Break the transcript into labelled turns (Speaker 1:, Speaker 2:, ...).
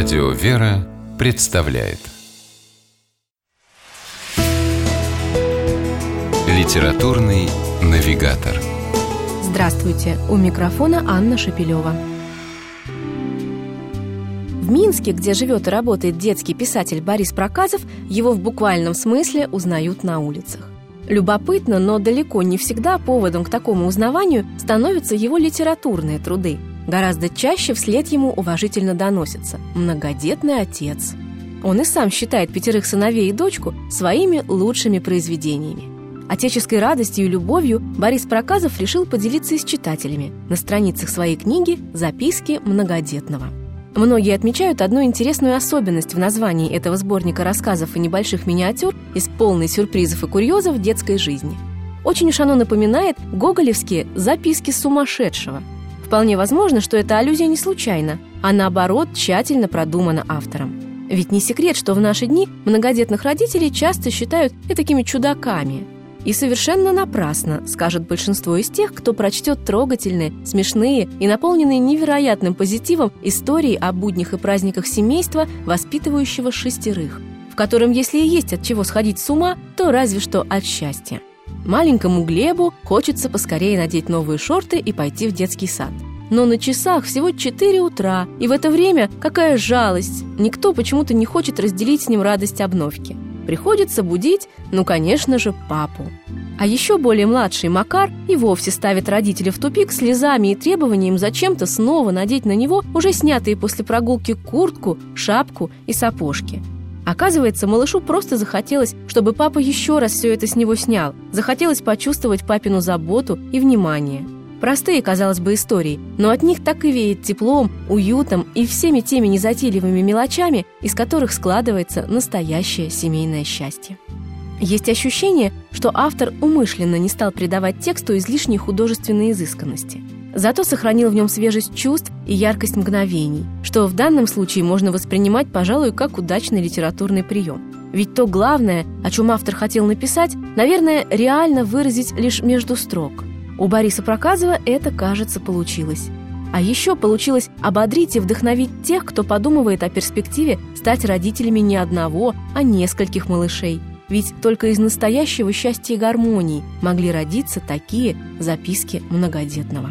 Speaker 1: Радио «Вера» представляет Литературный навигатор
Speaker 2: Здравствуйте! У микрофона Анна Шапилева. В Минске, где живет и работает детский писатель Борис Проказов, его в буквальном смысле узнают на улицах. Любопытно, но далеко не всегда поводом к такому узнаванию становятся его литературные труды. Гораздо чаще вслед ему уважительно доносится «многодетный отец». Он и сам считает пятерых сыновей и дочку своими лучшими произведениями. Отеческой радостью и любовью Борис Проказов решил поделиться и с читателями на страницах своей книги «Записки многодетного». Многие отмечают одну интересную особенность в названии этого сборника рассказов и небольших миниатюр из полной сюрпризов и курьезов детской жизни. Очень уж оно напоминает гоголевские «записки сумасшедшего». Вполне возможно, что эта аллюзия не случайна, а наоборот тщательно продумана автором. Ведь не секрет, что в наши дни многодетных родителей часто считают такими чудаками – и совершенно напрасно, скажет большинство из тех, кто прочтет трогательные, смешные и наполненные невероятным позитивом истории о буднях и праздниках семейства, воспитывающего шестерых, в котором, если и есть от чего сходить с ума, то разве что от счастья. Маленькому Глебу хочется поскорее надеть новые шорты и пойти в детский сад. Но на часах всего 4 утра, и в это время какая жалость! Никто почему-то не хочет разделить с ним радость обновки – приходится будить, ну, конечно же, папу. А еще более младший Макар и вовсе ставит родителей в тупик слезами и требованием зачем-то снова надеть на него уже снятые после прогулки куртку, шапку и сапожки. Оказывается, малышу просто захотелось, чтобы папа еще раз все это с него снял. Захотелось почувствовать папину заботу и внимание – Простые, казалось бы, истории, но от них так и веет теплом, уютом и всеми теми незатейливыми мелочами, из которых складывается настоящее семейное счастье. Есть ощущение, что автор умышленно не стал придавать тексту излишней художественной изысканности. Зато сохранил в нем свежесть чувств и яркость мгновений, что в данном случае можно воспринимать, пожалуй, как удачный литературный прием. Ведь то главное, о чем автор хотел написать, наверное, реально выразить лишь между строк – у Бориса Проказова это, кажется, получилось. А еще получилось ободрить и вдохновить тех, кто подумывает о перспективе стать родителями не одного, а нескольких малышей. Ведь только из настоящего счастья и гармонии могли родиться такие записки многодетного.